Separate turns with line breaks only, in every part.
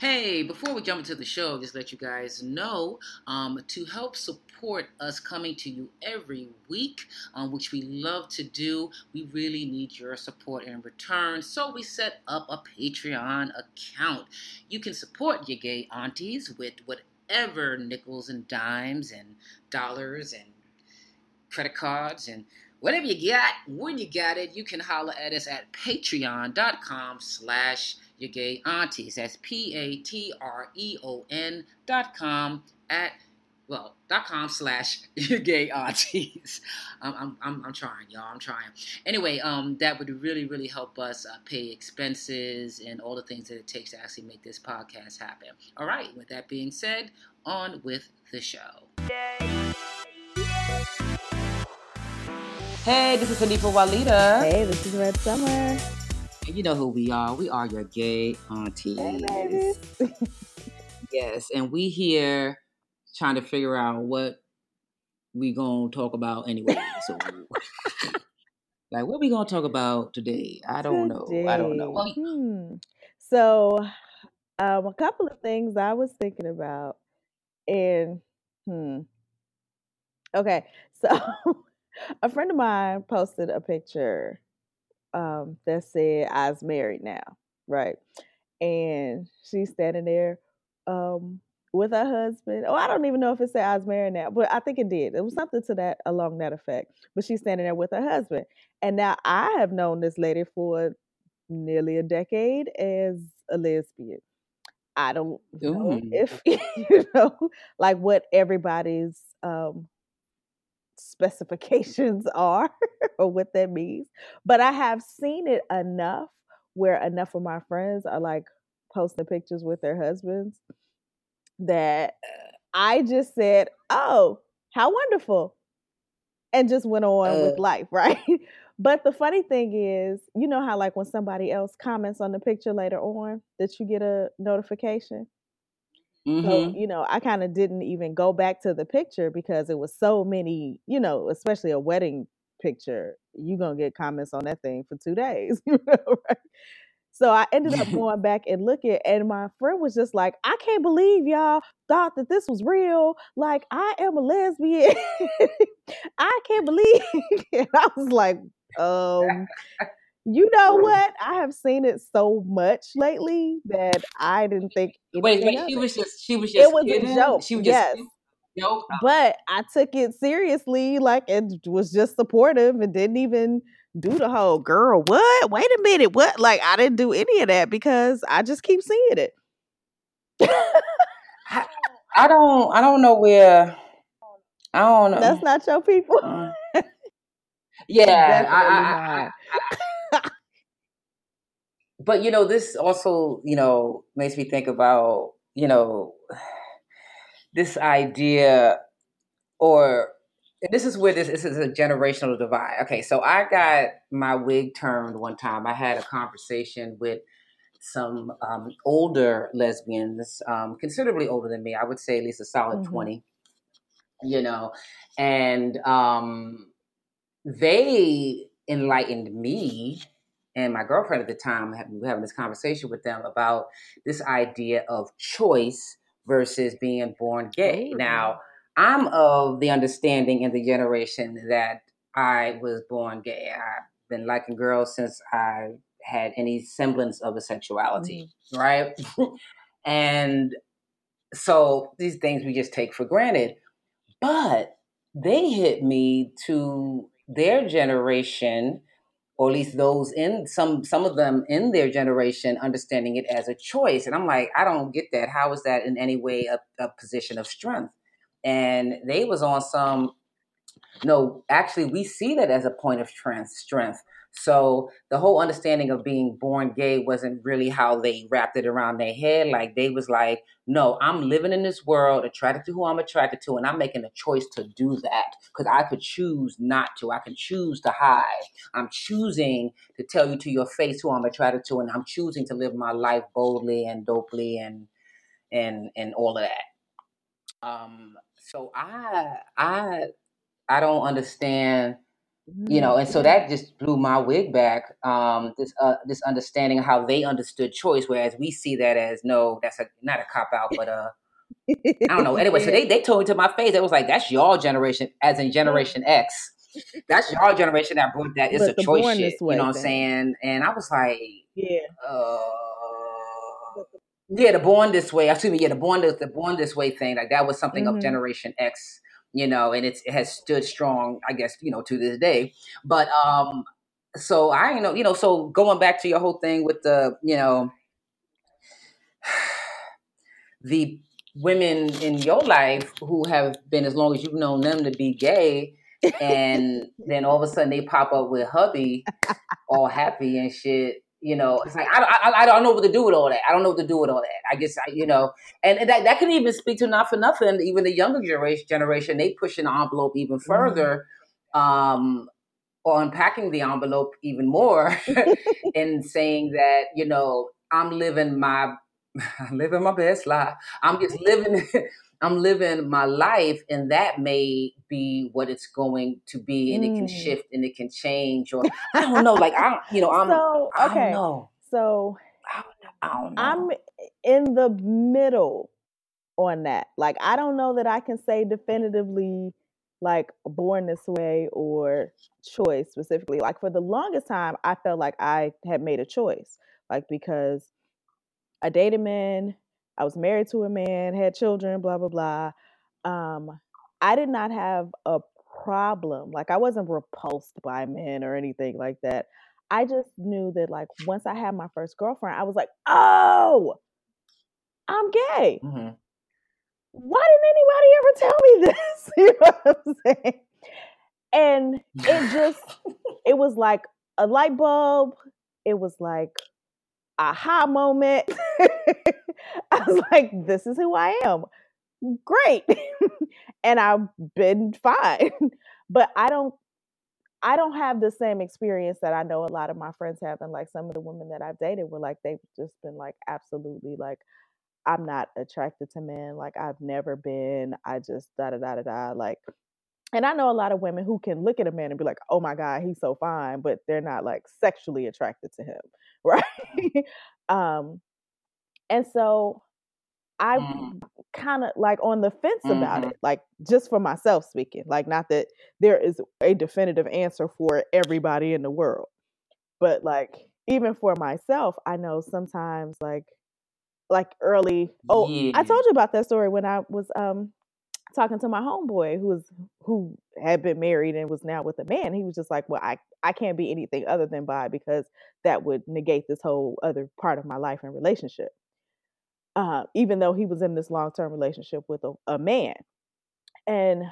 Hey, before we jump into the show, just let you guys know um, to help support us coming to you every week, um, which we love to do, we really need your support in return. So we set up a Patreon account. You can support your gay aunties with whatever nickels and dimes and dollars and credit cards and whatever you got, when you got it, you can holler at us at patreon.com slash your gay aunties. That's P-A-T-R-E-O-N dot com at well, dot com slash your gay aunties. I'm, I'm, I'm, I'm, trying, y'all. I'm trying. Anyway, um, that would really, really help us uh, pay expenses and all the things that it takes to actually make this podcast happen. All right. With that being said, on with the show. Hey, this is Hanifa Walida.
Hey, this is Red Summer.
You know who we are. We are your gay aunties.
Hey,
yes, and we here trying to figure out what we gonna talk about anyway. So, like, what we gonna talk about today? I don't today. know. I don't know.
Hmm. So, um, a couple of things I was thinking about, and hmm. Okay, so a friend of mine posted a picture um, that said "I's married now," right? And she's standing there um, with her husband. Oh, I don't even know if it said "I's married now," but I think it did. It was something to that along that effect. But she's standing there with her husband, and now I have known this lady for nearly a decade as a lesbian. I don't know Ooh. if you know, like what everybody's um, specifications are or what that means. But I have seen it enough where enough of my friends are like posting pictures with their husbands that I just said, Oh, how wonderful. And just went on uh, with life, right? but the funny thing is, you know how like when somebody else comments on the picture later on that you get a notification? Mm-hmm. So, you know, I kind of didn't even go back to the picture because it was so many, you know, especially a wedding picture. You're going to get comments on that thing for two days, you know, right? So I ended up going back and looking, and my friend was just like, I can't believe y'all thought that this was real. Like, I am a lesbian. I can't believe. and I was like, um, you know what? I have seen it so much lately that I didn't think.
Wait, wait. She was just. She was just.
It was kidding? a joke.
She was
yes.
just. Joke.
But I took it seriously, like it was just supportive and didn't even do the whole girl. What? Wait a minute. What? Like I didn't do any of that because I just keep seeing it.
I, I, don't. I don't know where. I don't know.
That's not your people. Uh,
yeah, I, but you know, this also, you know, makes me think about, you know, this idea or this is where this, this is a generational divide. Okay, so I got my wig turned one time. I had a conversation with some um, older lesbians, um, considerably older than me. I would say at least a solid mm-hmm. 20, you know, and um, they enlightened me and my girlfriend at the time we were having this conversation with them about this idea of choice versus being born gay. Now, I'm of the understanding in the generation that I was born gay. I've been liking girls since I had any semblance of a sexuality, mm-hmm. right? and so these things we just take for granted. But they hit me to their generation or at least those in some some of them in their generation understanding it as a choice. And i'm like i don't get that. How is that in any way a, a position of strength? And they was on some no actually we see that as a point of strength strength so the whole understanding of being born gay wasn't really how they wrapped it around their head. Like they was like, no, I'm living in this world, attracted to who I'm attracted to, and I'm making a choice to do that because I could choose not to. I can choose to hide. I'm choosing to tell you to your face who I'm attracted to, and I'm choosing to live my life boldly and dopely and and and all of that. Um, so I I I don't understand you know and so that just blew my wig back um, this uh, this understanding of how they understood choice whereas we see that as no that's a not a cop out but uh i don't know. Anyway so they, they told me to my face. It was like that's your generation as in generation x. That's your generation that brought that it's but a choice shit you know what i'm saying? And i was like
yeah. uh
yeah the born this way excuse me yeah the born this the born this way thing like that was something mm-hmm. of generation x you know, and it's, it has stood strong, I guess, you know, to this day. But um, so I you know, you know, so going back to your whole thing with the, you know, the women in your life who have been as long as you've known them to be gay, and then all of a sudden they pop up with hubby, all happy and shit you know, it's like I, I, I don't know what to do with all that. I don't know what to do with all that. I guess I, you know, and, and that that can even speak to not for nothing. Even the younger generation, generation they pushing the envelope even mm-hmm. further, mm-hmm. um, or unpacking the envelope even more, and saying that you know I'm living my I'm living my best life. I'm just living. I'm living my life, and that may be what it's going to be, and mm. it can mm. shift and it can change, or I don't know. Like I, you know, I'm. So, okay. I don't know.
So
I don't know.
I'm in the middle on that. Like I don't know that I can say definitively like born this way or choice specifically. Like for the longest time, I felt like I had made a choice, like because I dated men I was married to a man, had children, blah blah blah. Um, I did not have a problem. Like I wasn't repulsed by men or anything like that. I just knew that like once I had my first girlfriend, I was like, oh, I'm gay. Mm-hmm. Why didn't anybody ever tell me this? you know what I'm saying? And it just, it was like a light bulb. It was like aha moment. I was like, this is who I am. Great. and I've been fine. but I don't I don't have the same experience that I know a lot of my friends have and like some of the women that I've dated were like they've just been like absolutely like I'm not attracted to men. Like I've never been. I just da da da da da. Like and I know a lot of women who can look at a man and be like, "Oh my god, he's so fine," but they're not like sexually attracted to him, right? um, and so I mm. kind of like on the fence mm-hmm. about it, like just for myself speaking, like not that there is a definitive answer for everybody in the world, but like even for myself, I know sometimes like like early. Oh, yeah. I told you about that story when I was um talking to my homeboy who was who had been married and was now with a man he was just like well i i can't be anything other than bi because that would negate this whole other part of my life and relationship. Uh, even though he was in this long-term relationship with a, a man. And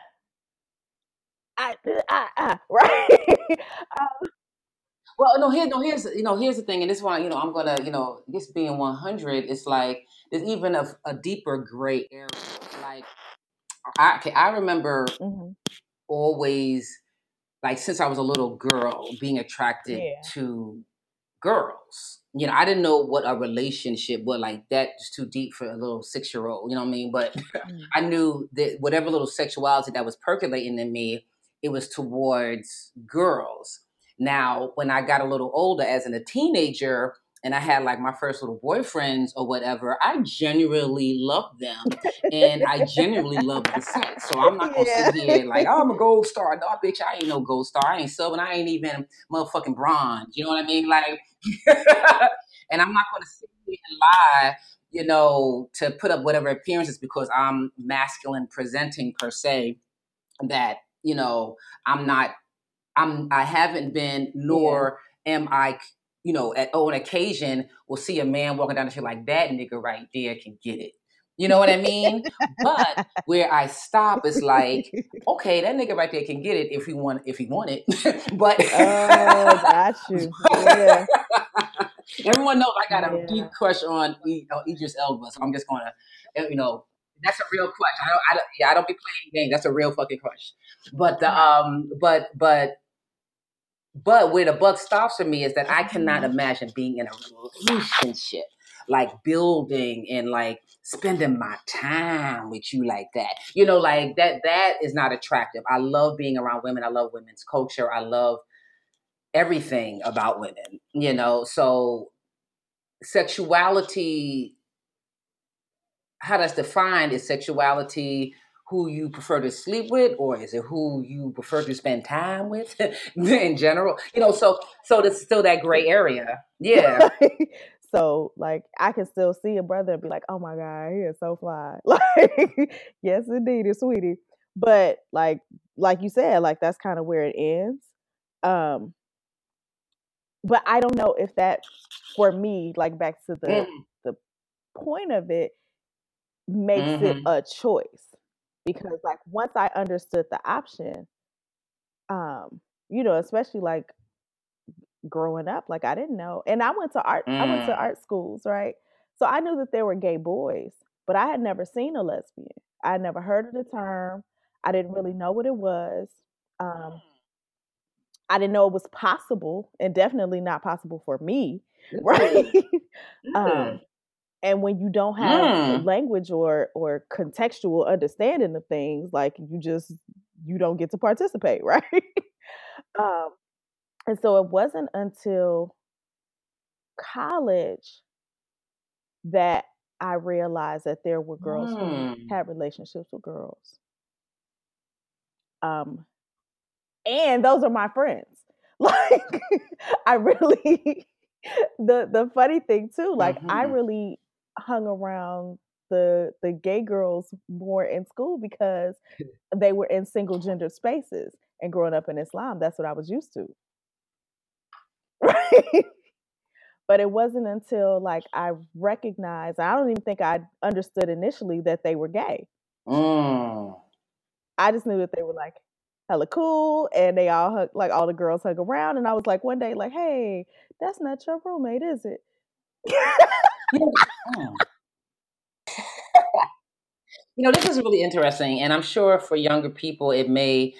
I, I, I right?
Um, well no here no here's you know here's the thing and this one you know i'm gonna you know this being 100 it's like there's even a, a deeper gray area I I remember mm-hmm. always like since I was a little girl being attracted yeah. to girls. You know, I didn't know what a relationship was like that's too deep for a little six year old, you know what I mean? But mm-hmm. I knew that whatever little sexuality that was percolating in me, it was towards girls. Now, when I got a little older as in a teenager, and I had like my first little boyfriends or whatever, I genuinely loved them and I genuinely loved the sex. So I'm not gonna yeah. sit here like, oh, I'm a gold star. No, bitch, I ain't no gold star. I ain't subbing. I ain't even motherfucking bronze. You know what I mean? Like, and I'm not gonna sit here and lie, you know, to put up whatever appearances because I'm masculine presenting per se. That you know, I'm not. I'm. I haven't been, nor yeah. am I you know, at, on occasion, we'll see a man walking down the street like that nigga right there can get it. You know what I mean? but where I stop is like, okay, that nigga right there can get it if he want if he want it. but
oh, got you. Yeah.
Everyone knows I got a yeah. deep crush on uh, Idris Elba, so I'm just gonna, uh, you know, that's a real crush. I don't, I don't, yeah, I don't be playing games. That's a real fucking crush. But the, um, but but but where the buck stops for me is that I cannot mm-hmm. imagine being in a relationship. like building and like spending my time with you like that. You know, like that that is not attractive. I love being around women. I love women's culture. I love everything about women, you know. So sexuality how that's defined is sexuality who you prefer to sleep with or is it who you prefer to spend time with in general? You know so so there's still that gray area. Yeah.
So like i can still see a brother and be like oh my god he is so fly. Like yes indeed it's sweetie. But like like you said like that's kind of where it ends. Um but i don't know if that for me like back to the mm. the point of it makes mm-hmm. it a choice because like once I understood the option, um, you know, especially like growing up, like I didn't know. And I went to art mm. I went to mm. art schools, right? So I knew that there were gay boys, but I had never seen a lesbian. I had never heard of the term. I didn't really know what it was. Um, I didn't know it was possible, and definitely not possible for me, right? um, and when you don't have mm. language or or contextual understanding of things like you just you don't get to participate right um and so it wasn't until college that i realized that there were girls mm. who had relationships with girls um and those are my friends like i really the the funny thing too like mm-hmm. i really hung around the the gay girls more in school because they were in single gender spaces and growing up in Islam that's what I was used to. Right but it wasn't until like I recognized I don't even think I understood initially that they were gay. Mm. I just knew that they were like hella cool and they all hung, like all the girls hung around and I was like one day like hey that's not your roommate is it
you know, this is really interesting, and I'm sure for younger people, it may,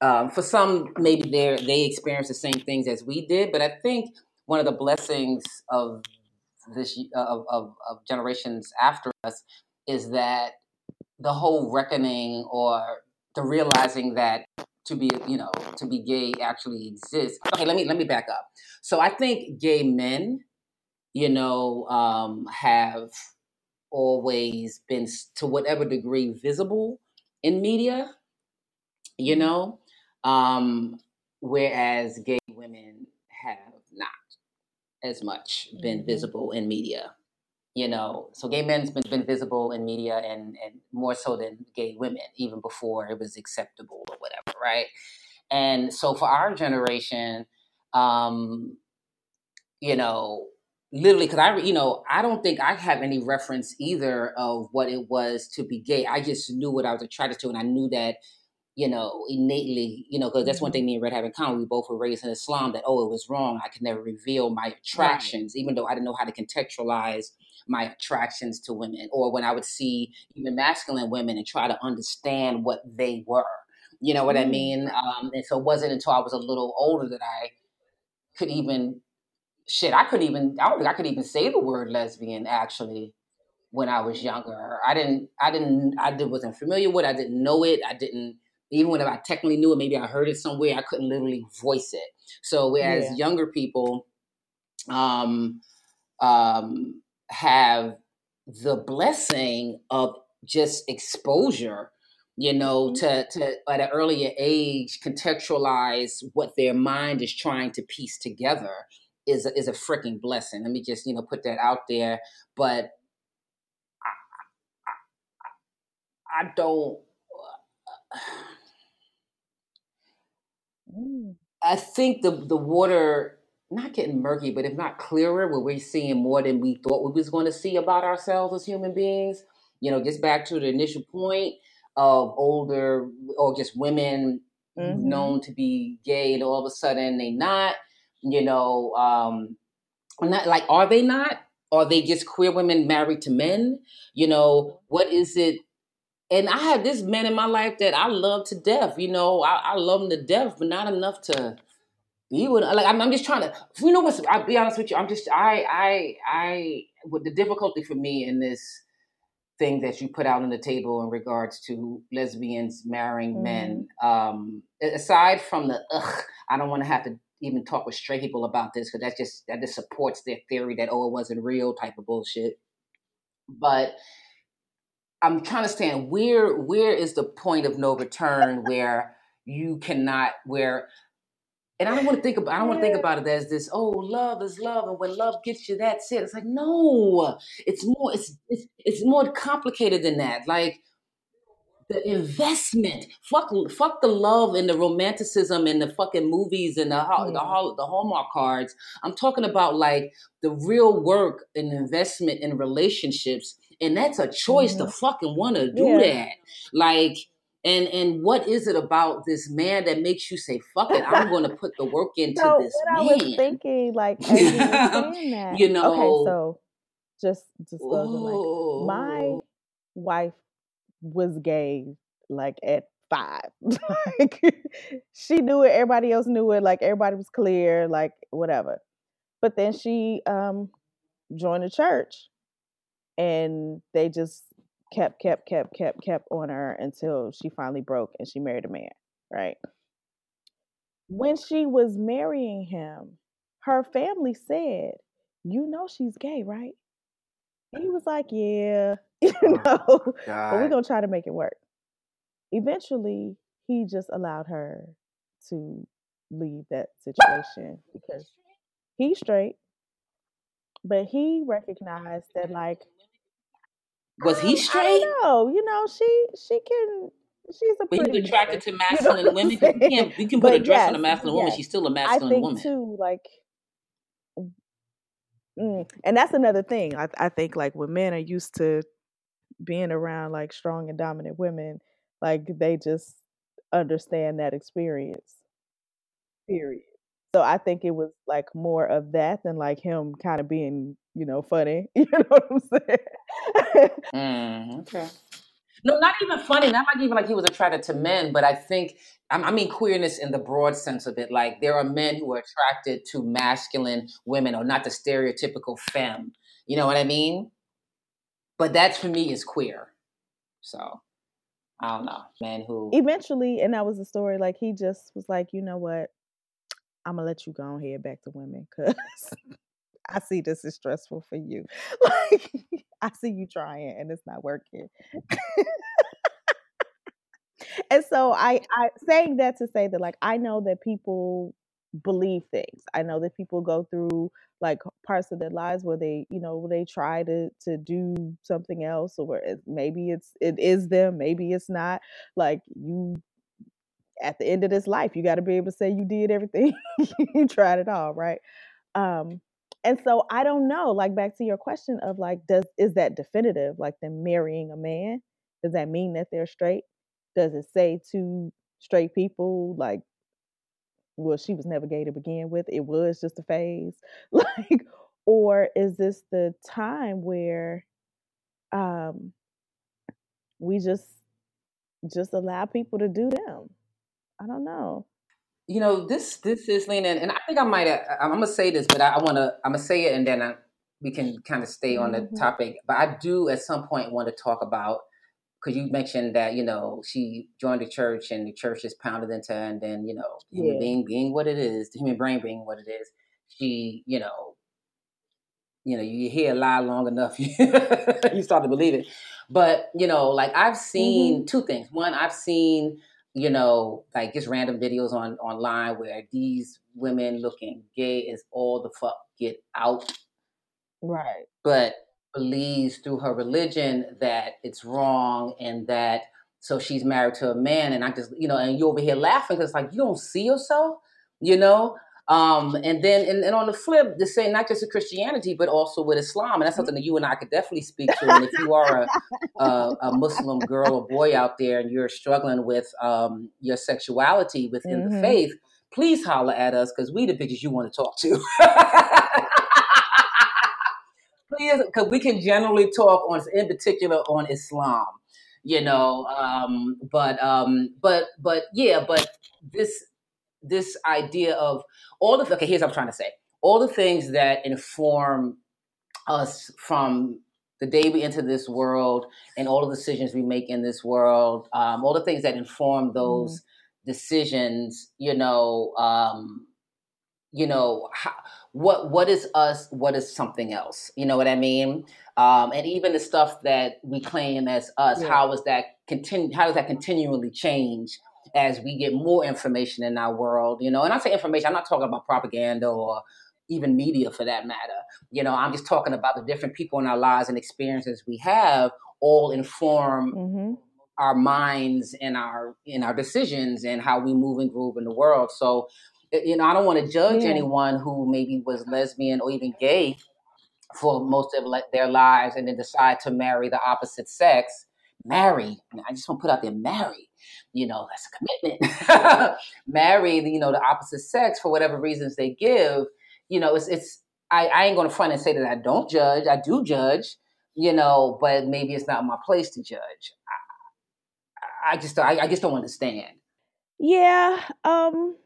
um, for some, maybe they they experience the same things as we did. But I think one of the blessings of this of, of, of generations after us is that the whole reckoning or the realizing that to be you know to be gay actually exists okay let me let me back up so i think gay men you know, um, have always been to whatever degree visible in media, you know, um, whereas gay women have not as much been mm-hmm. visible in media. You know, so gay men's been, been visible in media and, and more so than gay women, even before it was acceptable or whatever, right? And so for our generation, um, you know, literally because I, you know, I don't think I have any reference either of what it was to be gay. I just knew what I was attracted to, and I knew that, you know, innately, you know, because that's one mm-hmm. thing me and Red have in common. We both were raised in Islam. That oh, it was wrong. I could never reveal my attractions, right. even though I didn't know how to contextualize my attractions to women, or when I would see even masculine women and try to understand what they were. You know what mm. I mean? Um, and so it wasn't until I was a little older that I could even shit, I couldn't even I don't think I could even say the word lesbian actually when I was younger. I didn't I didn't I did, wasn't familiar with it. I didn't know it. I didn't even when I technically knew it, maybe I heard it somewhere, I couldn't literally voice it. So whereas yeah. younger people um um have the blessing of just exposure you know mm-hmm. to to at an earlier age contextualize what their mind is trying to piece together is a, is a freaking blessing. Let me just you know put that out there. But I, I, I don't. Mm. I think the the water not getting murky, but if not clearer, where we're seeing more than we thought we was going to see about ourselves as human beings. You know, just back to the initial point of older or just women mm-hmm. known to be gay, and all of a sudden they not you know, um, not like, are they not? Are they just queer women married to men? You know, what is it? And I have this man in my life that I love to death. You know, I, I love him to death, but not enough to be with like I'm, I'm just trying to you know what's I'll be honest with you I'm just I I I with the difficulty for me in this thing that you put out on the table in regards to lesbians marrying mm. men um aside from the ugh I don't want to have to even talk with straight people about this because that just that just supports their theory that oh it wasn't real type of bullshit but I'm trying to stand where where is the point of no return where you cannot where and I don't want to think about I don't want to think about it as this, oh, love is love, and when love gets you, that's it. It's like, no, it's more, it's it's it's more complicated than that. Like the investment, fuck, fuck the love and the romanticism and the fucking movies and the the, the the Hallmark cards. I'm talking about like the real work and investment in relationships, and that's a choice mm-hmm. to fucking want to do yeah. that. Like and and what is it about this man that makes you say, "Fuck it, I'm going to put the work into so this
what man"? I was thinking, like, as you, that,
you know,
okay, so just disclosing, like, my wife was gay, like at five. like, she knew it. Everybody else knew it. Like, everybody was clear. Like, whatever. But then she um joined the church, and they just kept, kept, kept, kept, kept on her until she finally broke and she married a man, right? When she was marrying him, her family said, You know she's gay, right? he was like, Yeah, you oh, know, oh, but we're gonna try to make it work. Eventually, he just allowed her to leave that situation because he's straight, but he recognized that like
was he straight?
No, you know she she can. She's a.
But he's attracted to masculine you know women. You can you can put but a dress yes, on a masculine yes. woman. She's still a masculine
I think
woman.
Too like. Mm, and that's another thing. I, I think like when men are used to being around like strong and dominant women, like they just understand that experience. Period. So I think it was like more of that than like him kind of being, you know, funny. You know what I'm saying?
mm, okay. No, not even funny. Not like even like he was attracted to men, but I think I mean queerness in the broad sense of it. Like there are men who are attracted to masculine women, or not the stereotypical femme. You know what I mean? But that for me is queer. So I don't know, man. Who
eventually, and that was the story. Like he just was like, you know what? I'm gonna let you go ahead back to women because I see this is stressful for you. Like I see you trying and it's not working. and so I I saying that to say that like I know that people believe things. I know that people go through like parts of their lives where they, you know, they try to to do something else or maybe it's it is them, maybe it's not. Like you at the end of this life, you got to be able to say you did everything, you tried it all, right? Um, and so I don't know. Like back to your question of like, does is that definitive? Like them marrying a man, does that mean that they're straight? Does it say to straight people like, well, she was never gay to begin with. It was just a phase, like, or is this the time where, um, we just just allow people to do them? I don't know.
You know, this this is Lena, and I think I might. I'm gonna say this, but I, I want to. I'm gonna say it, and then I, we can kind of stay on the mm-hmm. topic. But I do, at some point, want to talk about because you mentioned that you know she joined the church, and the church just pounded into her, and then you know, human yeah. being being what it is, the human brain being what it is, she, you know, you know, you hear a lie long enough, you start to believe it. But you know, like I've seen mm-hmm. two things. One, I've seen you know, like just random videos on online where these women looking gay is all the fuck get out.
Right.
But believes through her religion that it's wrong and that so she's married to a man and I just you know and you over here laughing because like you don't see yourself, you know? Um, and then, and, and on the flip, the same, not just with Christianity, but also with Islam. And that's something that you and I could definitely speak to. And if you are a, a, a Muslim girl or boy out there and you're struggling with um, your sexuality within mm-hmm. the faith, please holler at us because we the bitches you want to talk to. please, because we can generally talk on, in particular, on Islam. You know, um, but um, but but yeah, but this this idea of all the okay. Here's what I'm trying to say: all the things that inform us from the day we enter this world and all the decisions we make in this world, um, all the things that inform those mm-hmm. decisions, you know, um, you know, how, what what is us, what is something else? You know what I mean? Um, and even the stuff that we claim as us, yeah. how is that continue? How does that continually change as we get more information in our world? You know, and I say information, I'm not talking about propaganda or even media for that matter. You know, I'm just talking about the different people in our lives and experiences we have all inform mm-hmm. our minds and our in our decisions and how we move and groove in the world. So, you know, I don't want to judge yeah. anyone who maybe was lesbian or even gay for most of their lives and then decide to marry the opposite sex. Marry. I just want to put out there, marry. You know, that's a commitment. marry, you know, the opposite sex for whatever reasons they give you know, it's it's I, I ain't gonna front and say that I don't judge. I do judge, you know, but maybe it's not my place to judge. I, I just I, I just don't understand.
Yeah, um,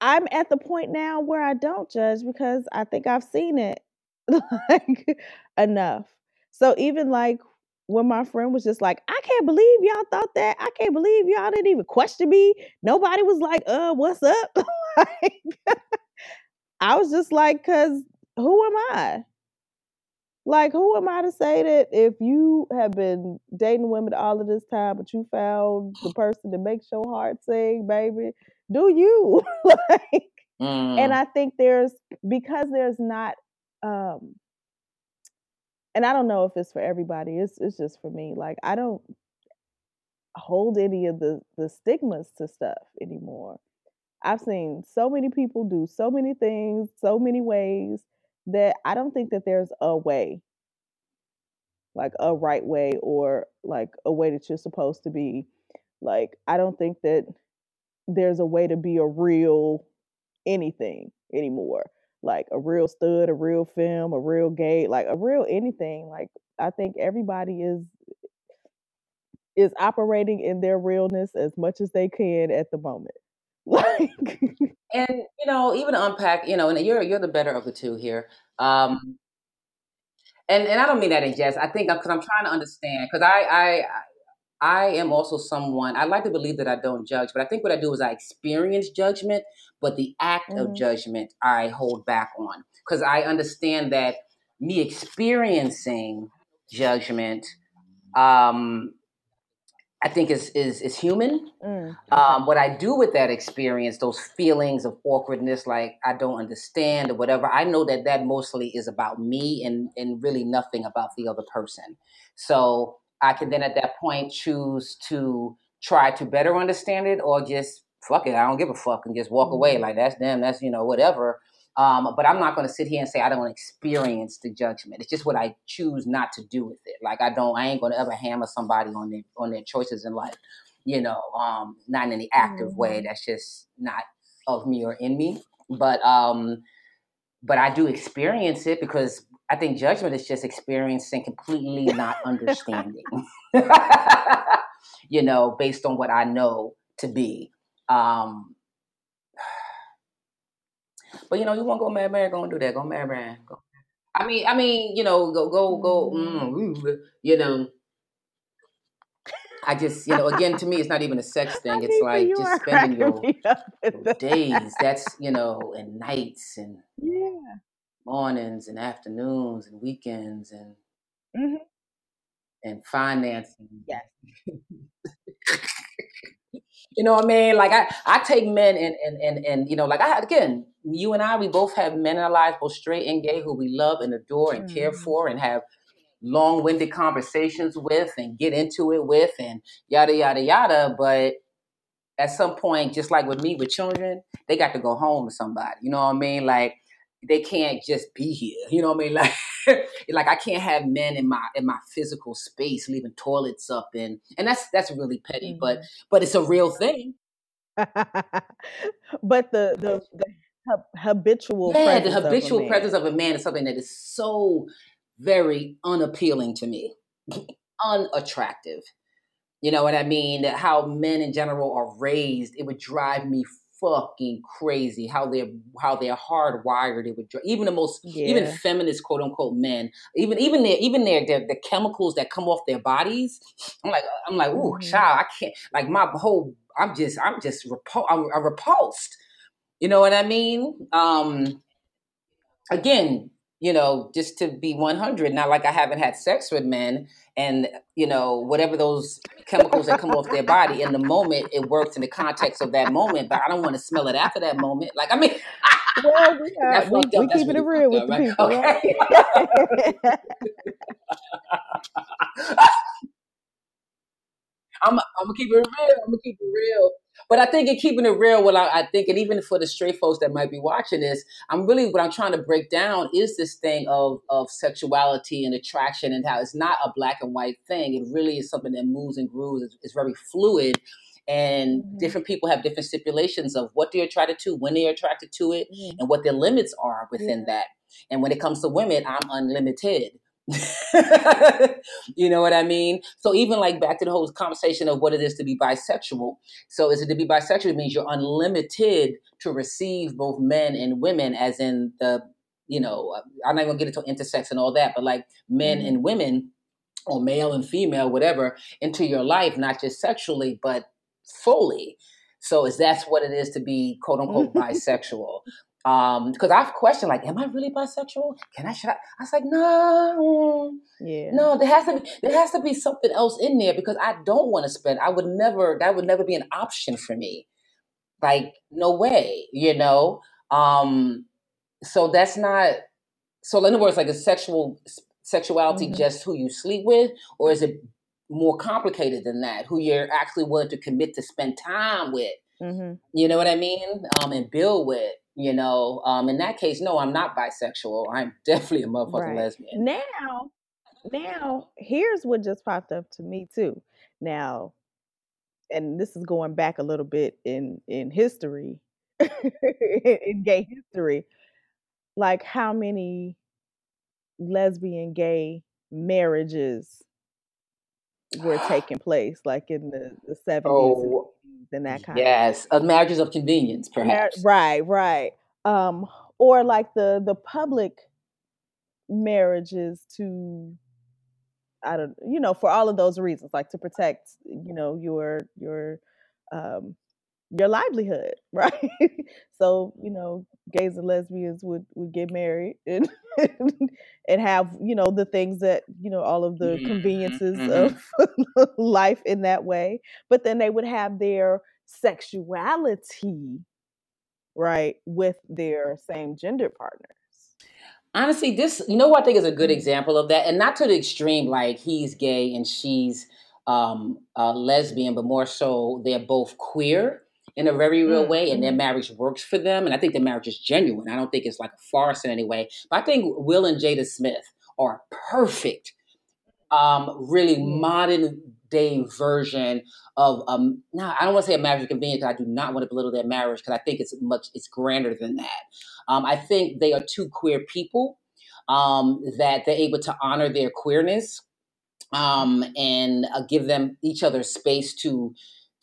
I'm at the point now where I don't judge because I think I've seen it like enough. So even like when my friend was just like, I can't believe y'all thought that. I can't believe y'all didn't even question me. Nobody was like, uh, what's up? like, I was just like, because who am I? Like, who am I to say that if you have been dating women all of this time, but you found the person that makes your heart sing, baby, do you? like, mm. and I think there's because there's not, um, and I don't know if it's for everybody. It's it's just for me. Like, I don't hold any of the the stigmas to stuff anymore. I've seen so many people do so many things, so many ways that I don't think that there's a way, like a right way or like a way that you're supposed to be. Like, I don't think that there's a way to be a real anything anymore. Like a real stud, a real femme, a real gay, like a real anything. Like I think everybody is is operating in their realness as much as they can at the moment.
Like, and you know, even unpack, you know, and you're you're the better of the two here. Um, and and I don't mean that in jest. I think because I'm trying to understand because I I I am also someone I like to believe that I don't judge, but I think what I do is I experience judgment, but the act mm-hmm. of judgment I hold back on because I understand that me experiencing judgment um, I think is is is human. Mm. Um, what I do with that experience, those feelings of awkwardness, like I don't understand or whatever, I know that that mostly is about me and and really nothing about the other person. So I can then at that point choose to try to better understand it or just fuck it, I don't give a fuck and just walk away mm-hmm. like that's them, that's you know whatever. Um, but I'm not going to sit here and say I don't experience the judgment. It's just what I choose not to do with it. Like I don't, I ain't going to ever hammer somebody on their on their choices in life. You know, um, not in any active mm-hmm. way. That's just not of me or in me. But um, but I do experience it because I think judgment is just experiencing completely not understanding. you know, based on what I know to be. Um, but you know, you want to go mad, mad, go and do that. Go mad, mad. Go. I mean, I mean, you know, go, go, go. Mm, you know, I just, you know, again, to me, it's not even a sex thing. It's like just spending your, your days. That's you know, and nights and mornings and afternoons and weekends and mm-hmm. and financing.
Yes.
You know what I mean? Like I, I take men and and and and you know, like I again, you and I, we both have men in our lives, both straight and gay, who we love and adore and mm. care mm-hmm. for, and have long-winded conversations with, and get into it with, and yada yada yada. But at some point, just like with me with children, they got to go home to somebody. You know what I mean? Like they can't just be here. You know what I mean? Like like I can't have men in my in my physical space leaving toilets up and and that's that's really petty, mm-hmm. but but it's a real thing.
but the the, the habitual
yeah, the habitual presence of a man is something that is so very unappealing to me, unattractive. You know what I mean? How men in general are raised, it would drive me fucking crazy how they're how they're hardwired with even the most yeah. even feminist quote unquote men even even their even their, their the chemicals that come off their bodies i'm like i'm like ooh mm-hmm. child i can't like my whole i'm just i'm just repul- I'm, I'm repulsed you know what i mean um again you know, just to be 100, not like I haven't had sex with men and, you know, whatever those chemicals that come off their body in the moment, it works in the context of that moment, but I don't want to smell it after that moment. Like, I mean, well, we, are, we, we keeping it real with up, the right? people. Okay. I'm, I'm gonna keep it real. I'm gonna keep it real. But I think in keeping it real, what I, I, think, and even for the straight folks that might be watching this, I'm really what I'm trying to break down is this thing of of sexuality and attraction and how it's not a black and white thing. It really is something that moves and grooves. It's, it's very fluid. And mm-hmm. different people have different stipulations of what they're attracted to, when they're attracted to it, mm-hmm. and what their limits are within yeah. that. And when it comes to women, I'm unlimited. you know what I mean? So even like back to the whole conversation of what it is to be bisexual. So is it to be bisexual it means you're unlimited to receive both men and women, as in the you know uh, I'm not gonna get into intersex and all that, but like men mm-hmm. and women or male and female, whatever, into your life, not just sexually, but fully. So is that's what it is to be quote unquote bisexual. Um, because I've questioned, like, am I really bisexual? Can I? Should I? I was like, no, yeah, no. There has to be there has to be something else in there because I don't want to spend. I would never. That would never be an option for me. Like, no way, you know. Um, so that's not. So in other words, like, a sexual sexuality mm-hmm. just who you sleep with, or is it more complicated than that? Who you're actually willing to commit to spend time with? Mm-hmm. You know what I mean? Um, and build with. You know, um, in that case, no, I'm not bisexual. I'm definitely a motherfucking right. lesbian.
Now, now, here's what just popped up to me too. Now, and this is going back a little bit in in history, in gay history. Like how many lesbian gay marriages were taking place, like in the, the 70s oh, and that kind
yes. of yes marriages of convenience perhaps
right right um or like the the public marriages to i don't you know for all of those reasons like to protect you know your your um your livelihood right so you know gays and lesbians would would get married and and have you know the things that you know all of the mm-hmm, conveniences mm-hmm. of life in that way but then they would have their sexuality right with their same gender partners
honestly this you know what i think is a good mm-hmm. example of that and not to the extreme like he's gay and she's um, a lesbian but more so they're both queer in a very real mm-hmm. way and their mm-hmm. marriage works for them and i think the marriage is genuine i don't think it's like a farce in any way but i think will and jada smith are perfect um, really mm-hmm. modern day version of um now I don't want to say a marriage of convenience I do not want to belittle their marriage because I think it's much it's grander than that. Um, I think they are two queer people um, that they're able to honor their queerness um, and uh, give them each other space to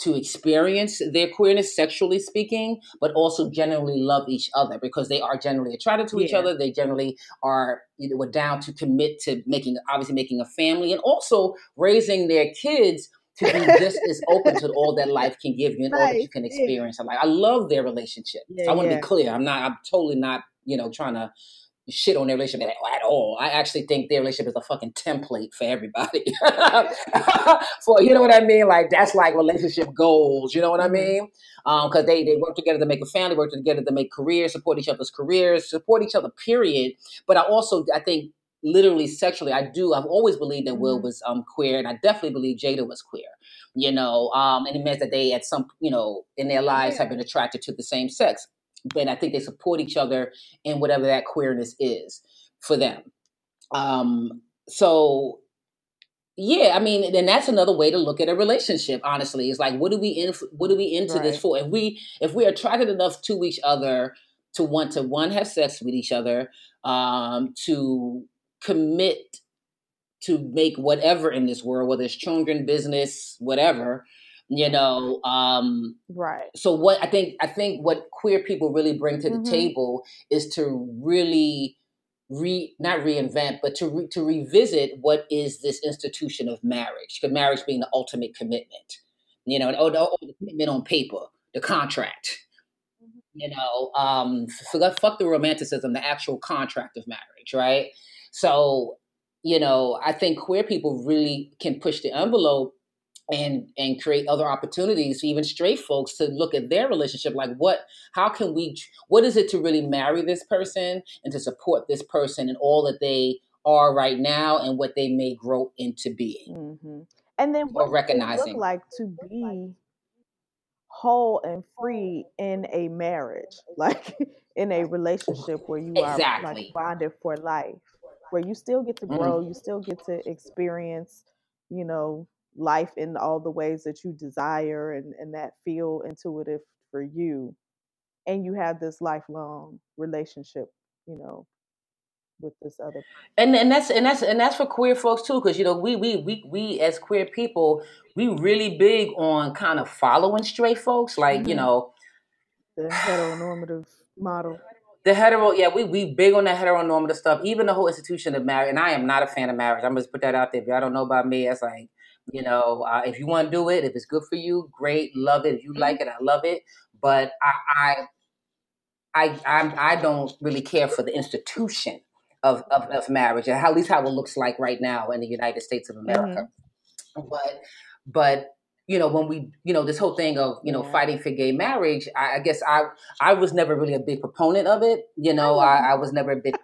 to experience their queerness sexually speaking but also generally love each other because they are generally attracted to yeah. each other they generally are you know, down to commit to making obviously making a family and also raising their kids to be just as open to all that life can give you and all that you can experience. I'm like, I love their relationship. Yeah, I want to yeah. be clear. I'm not. I'm totally not. You know, trying to shit on their relationship at, all. I actually think their relationship is a fucking template for everybody. for you know what I mean? Like that's like relationship goals. You know what I mm-hmm. mean? Because um, they they work together to make a family, work together to make careers, support each other's careers, support each other. Period. But I also I think literally sexually, I do. I've always believed that Will mm-hmm. was um queer, and I definitely believe Jada was queer. You know, um, and it meant that they at some you know in their lives yeah. have been attracted to the same sex but I think they support each other in whatever that queerness is for them. Um, so yeah, I mean, then that's another way to look at a relationship. Honestly, is like, what do we in? What do we into right. this for? If we if we are attracted enough to each other to want to one have sex with each other, um, to commit to make whatever in this world, whether it's children, business, whatever, You know, um,
right.
So what I think I think what queer people really bring to the mm-hmm. table is to really re not reinvent, but to re, to revisit what is this institution of marriage? Because marriage being the ultimate commitment, you know, and oh, the, oh, the commitment on paper, the contract. Mm-hmm. You know, um, fuck, fuck the romanticism, the actual contract of marriage, right? So, you know, I think queer people really can push the envelope and and create other opportunities for even straight folks to look at their relationship like what how can we what is it to really marry this person and to support this person and all that they are right now and what they may grow into being
mm-hmm. and then what recognizing look like to be whole and free in a marriage like in a relationship where you exactly. are like bonded for life where you still get to mm-hmm. grow mm-hmm. you still get to experience you know life in all the ways that you desire and, and that feel intuitive for you and you have this lifelong relationship you know with this other person.
and and that's and that's and that's for queer folks too because you know we we we we as queer people we really big on kind of following straight folks like mm-hmm. you know
the heteronormative model
the hetero, yeah, we we big on that heteronormative stuff. Even the whole institution of marriage, and I am not a fan of marriage. I'm just put that out there. If y'all don't know about me, it's like you know, uh, if you want to do it, if it's good for you, great, love it. If you like mm-hmm. it, I love it. But I, I, I, I'm, I don't really care for the institution of, of, of marriage, and at least how it looks like right now in the United States of America. Mm-hmm. But, but you know, when we, you know, this whole thing of, you know, yeah. fighting for gay marriage, I, I, guess I, I was never really a big proponent of it. You know, I, I was never a big,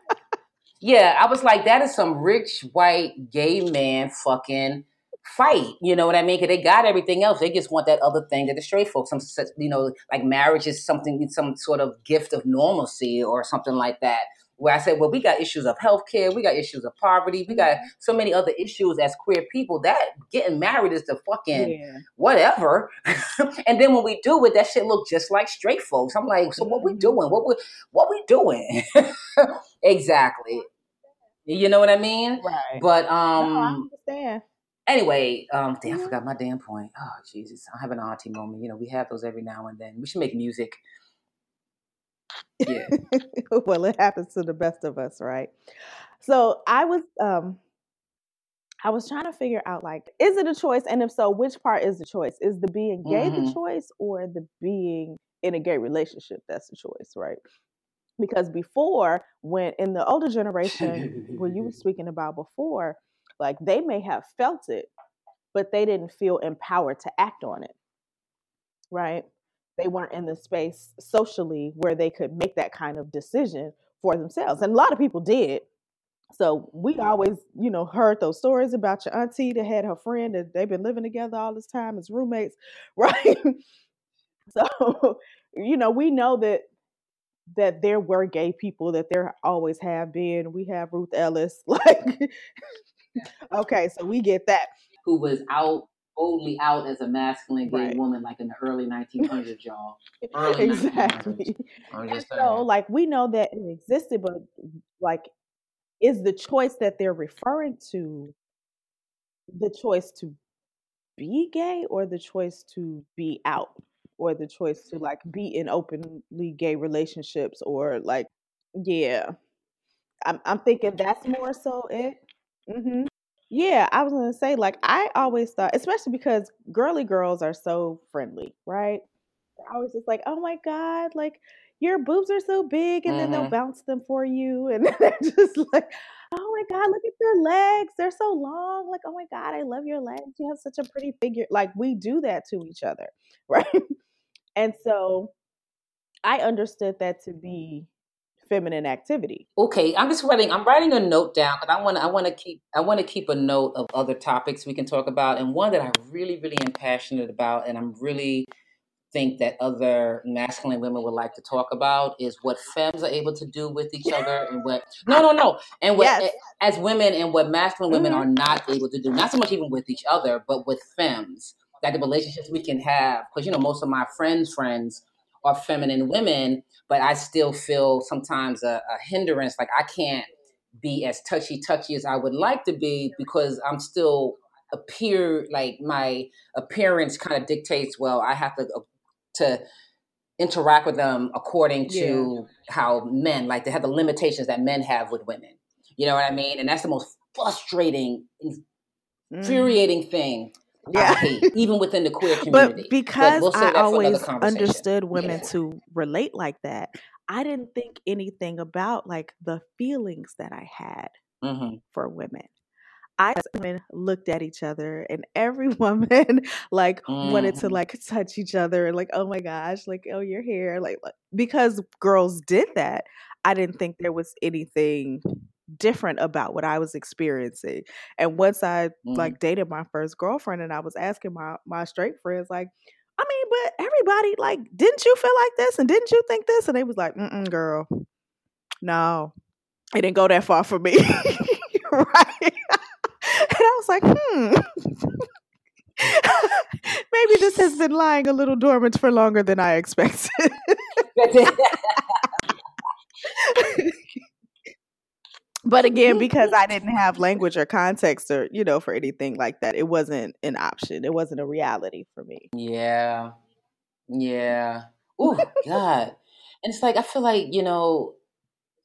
yeah, I was like, that is some rich white gay man fucking fight. You know what I mean? Because they got everything else. They just want that other thing that the straight folks, some you know, like marriage is something, some sort of gift of normalcy or something like that. Where I said, well, we got issues of healthcare, we got issues of poverty, we got so many other issues as queer people that getting married is the fucking yeah. whatever. and then when we do it, that shit look just like straight folks. I'm like, so what we mm-hmm. doing? What we what we doing? exactly. You know what I mean?
Right.
But um
no, I understand
Anyway, um, damn, I mm-hmm. forgot my damn point. Oh, Jesus. I have an auntie moment. You know, we have those every now and then. We should make music.
Yeah. well, it happens to the best of us, right? So I was um I was trying to figure out like, is it a choice? And if so, which part is the choice? Is the being gay mm-hmm. the choice or the being in a gay relationship that's the choice, right? Because before, when in the older generation, when you were speaking about before, like they may have felt it, but they didn't feel empowered to act on it. Right? They weren't in the space socially where they could make that kind of decision for themselves. And a lot of people did. So we always, you know, heard those stories about your auntie that had her friend that they've been living together all this time as roommates, right? so, you know, we know that that there were gay people that there always have been. We have Ruth Ellis, like okay, so we get that.
Who was out boldly out as a masculine gay right. woman, like in the early 1900s, y'all. Early
exactly. 1900s. And so, like, we know that it existed, but like, is the choice that they're referring to the choice to be gay or the choice to be out or the choice to like be in openly gay relationships or like yeah i'm, I'm thinking that's more so it Mm-hmm. Yeah, I was gonna say, like, I always thought, especially because girly girls are so friendly, right? I was just like, oh my god, like your boobs are so big, and then they'll mm-hmm. bounce them for you, and then they're just like, oh my god, look at your legs, they're so long. Like, oh my god, I love your legs. You have such a pretty figure. Like, we do that to each other, right? And so, I understood that to be feminine activity.
Okay, I'm just writing. I'm writing a note down, but I want to. I want to keep. I want to keep a note of other topics we can talk about, and one that I really, really am passionate about, and I'm really think that other masculine women would like to talk about is what femmes are able to do with each other and what no no no and what yes. as women and what masculine women mm-hmm. are not able to do not so much even with each other but with femmes that the relationships we can have because you know most of my friends friends are feminine women, but I still feel sometimes a, a hindrance. Like I can't be as touchy touchy as I would like to be because I'm still appear like my appearance kind of dictates well i have to uh, to interact with them according to yeah. how men like they have the limitations that men have with women you know what i mean and that's the most frustrating mm. infuriating mm. thing yeah. Hate, even within the queer community.
But because but we'll I always understood women yeah. to relate like that, I didn't think anything about like the feelings that I had mm-hmm. for women. I women looked at each other and every woman like mm. wanted to mm. like touch each other and like, oh my gosh, like, oh your hair. Like because girls did that, I didn't think there was anything different about what I was experiencing. And once I mm. like dated my first girlfriend and I was asking my my straight friends, like, I mean, but everybody like, didn't you feel like this? And didn't you think this? And they was like, mm girl, no, it didn't go that far for me. right. And I was like, hmm. Maybe this has been lying a little dormant for longer than I expected. But again, because I didn't have language or context or, you know, for anything like that, it wasn't an option. It wasn't a reality for me.
Yeah. Yeah. Oh, God. And it's like, I feel like, you know,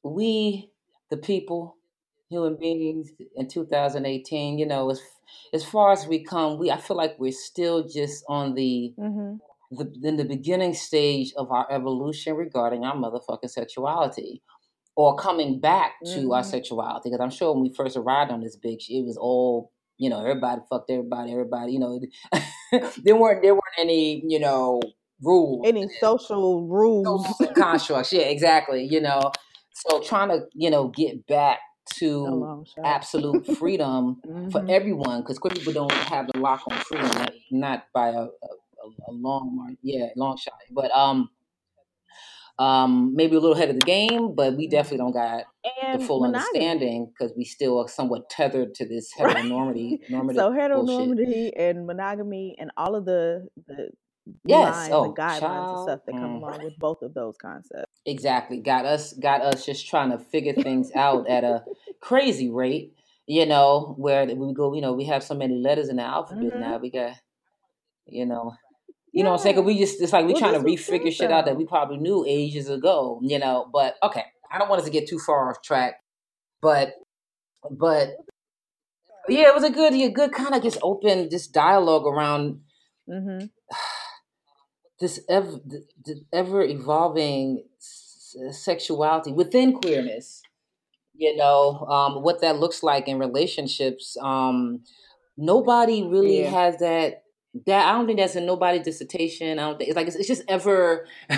we, the people, human beings in 2018 you know as as far as we come we i feel like we're still just on the mm-hmm. the in the beginning stage of our evolution regarding our motherfucking sexuality or coming back to mm-hmm. our sexuality because i'm sure when we first arrived on this bitch, it was all you know everybody fucked everybody everybody you know there weren't there weren't any you know rules
any social rules
constructs yeah exactly you know so trying to you know get back to absolute freedom mm-hmm. for everyone because queer people don't have the lock on freedom, not, not by a, a, a long mark, yeah, long shot. But um, um, maybe a little ahead of the game, but we mm-hmm. definitely don't got and the full understanding because we still are somewhat tethered to this heteronormity.
Right. so heteronormity bullshit. and monogamy and all of the the yes, lines oh, and guidelines child. and stuff that come mm. along with both of those concepts.
Exactly. Got us got us just trying to figure things out at a crazy rate, you know, where we go, you know, we have so many letters in the alphabet mm-hmm. now. We got you know, you know what I'm saying? Cause We just it's like we well, trying to refigure shit out that we probably knew ages ago, you know. But okay, I don't want us to get too far off track. But but yeah, it was a good, a good kind of just open this dialogue around mm-hmm. this ever, ever evolving sexuality within queerness you know um, what that looks like in relationships um, nobody really yeah. has that that i don't think that's in nobody's dissertation i don't think it's like it's, it's just ever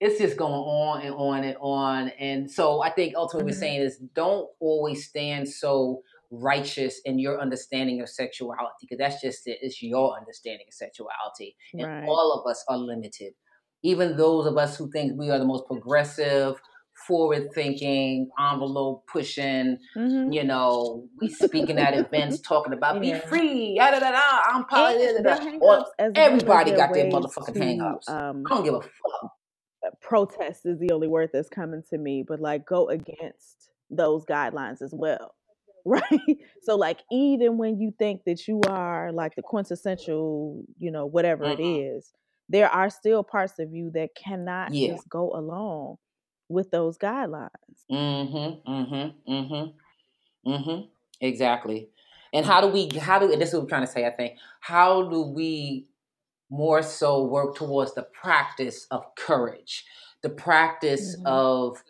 it's just going on and on and on and so i think ultimately mm-hmm. we're saying is don't always stand so righteous in your understanding of sexuality because that's just it it's your understanding of sexuality and right. all of us are limited even those of us who think we are the most progressive, forward thinking, envelope pushing, mm-hmm. you know, we speaking at events talking about yeah. be free, da da da, I'm positive. Everybody got their motherfucking hangups. Um, I don't give a fuck.
Uh, protest is the only word that's coming to me, but like go against those guidelines as well. Right. So like even when you think that you are like the quintessential, you know, whatever mm-hmm. it is, there are still parts of you that cannot yeah. just go along with those guidelines.
Mm-hmm. Mm-hmm. Mm-hmm. Mm-hmm. Exactly. And how do we how do this is what I'm trying to say, I think. How do we more so work towards the practice of courage, the practice mm-hmm. of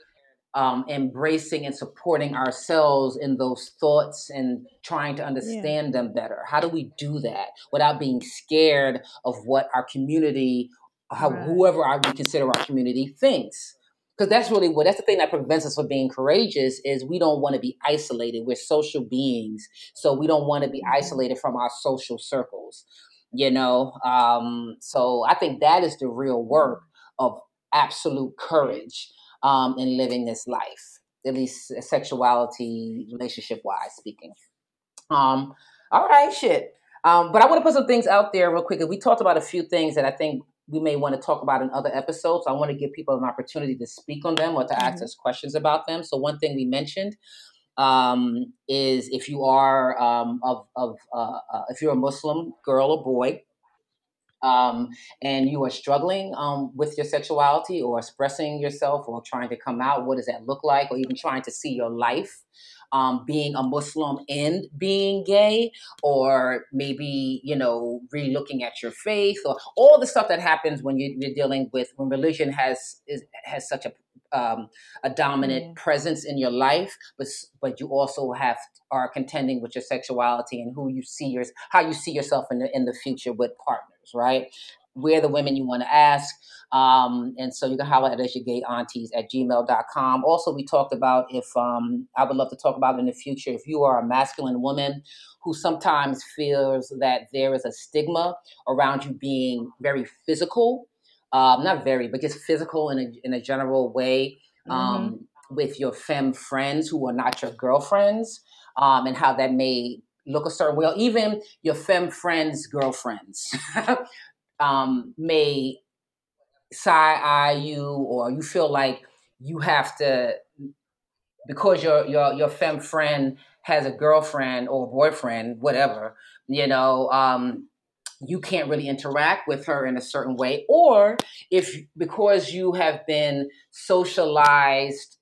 um, embracing and supporting ourselves in those thoughts and trying to understand yeah. them better? How do we do that without being scared of what our community, how, right. whoever I, we consider our community, thinks? Because that's really what that's the thing that prevents us from being courageous is we don't want to be isolated. We're social beings, so we don't want to be mm-hmm. isolated from our social circles. You know, um, so I think that is the real work of absolute courage um, in living this life, at least sexuality, relationship wise speaking. Um, all right, shit. Um, but I want to put some things out there real quick. We talked about a few things that I think we may want to talk about in other episodes. I want to give people an opportunity to speak on them or to mm-hmm. ask us questions about them. So one thing we mentioned um, is if you are um, of, of uh, uh, if you're a Muslim girl or boy, um, and you are struggling um, with your sexuality or expressing yourself or trying to come out, what does that look like? Or even trying to see your life um, being a Muslim and being gay, or maybe, you know, relooking at your faith, or all the stuff that happens when you, are dealing with when religion has is, has such a um, a dominant yeah. presence in your life, but but you also have are contending with your sexuality and who you see your how you see yourself in the in the future with partners, right? We're the women you want to ask. Um, and so you can holler at us, your gay aunties at gmail.com. Also, we talked about if um, I would love to talk about in the future if you are a masculine woman who sometimes feels that there is a stigma around you being very physical, um, not very, but just physical in a, in a general way um, mm-hmm. with your femme friends who are not your girlfriends, um, and how that may look a certain way, or even your femme friends' girlfriends. um, may side eye you or you feel like you have to because your your your femme friend has a girlfriend or boyfriend, whatever, you know, um, you can't really interact with her in a certain way, or if because you have been socialized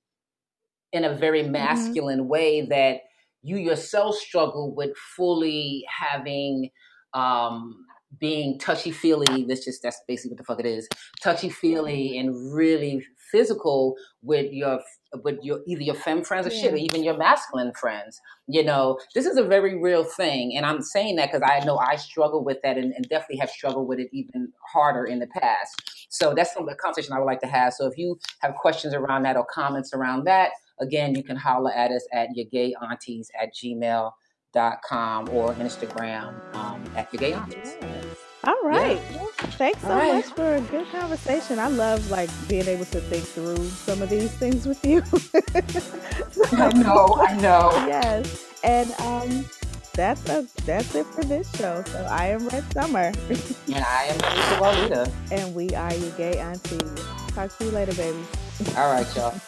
in a very mm-hmm. masculine mm-hmm. way that you yourself struggle with fully having um, being touchy feely. That's just that's basically what the fuck it is. Touchy feely and really physical with your with your either your femme friends or yeah. shit, or even your masculine friends. You know, this is a very real thing, and I'm saying that because I know I struggle with that, and, and, definitely have struggled with it even harder in the past. So that's some of the conversation I would like to have. So if you have questions around that or comments around that, again, you can holler at us at your gay aunties at gmail dot com or Instagram um, at your gay aunties.
All right. Yeah. thanks so right. much for a good conversation. I love like being able to think through some of these things with you.
I know, I know.
Yes. And um that's a, that's it for this show. So I am Red Summer.
and I am Lisa Walita.
And we are your gay aunties. Talk to you later, baby.
All right, y'all.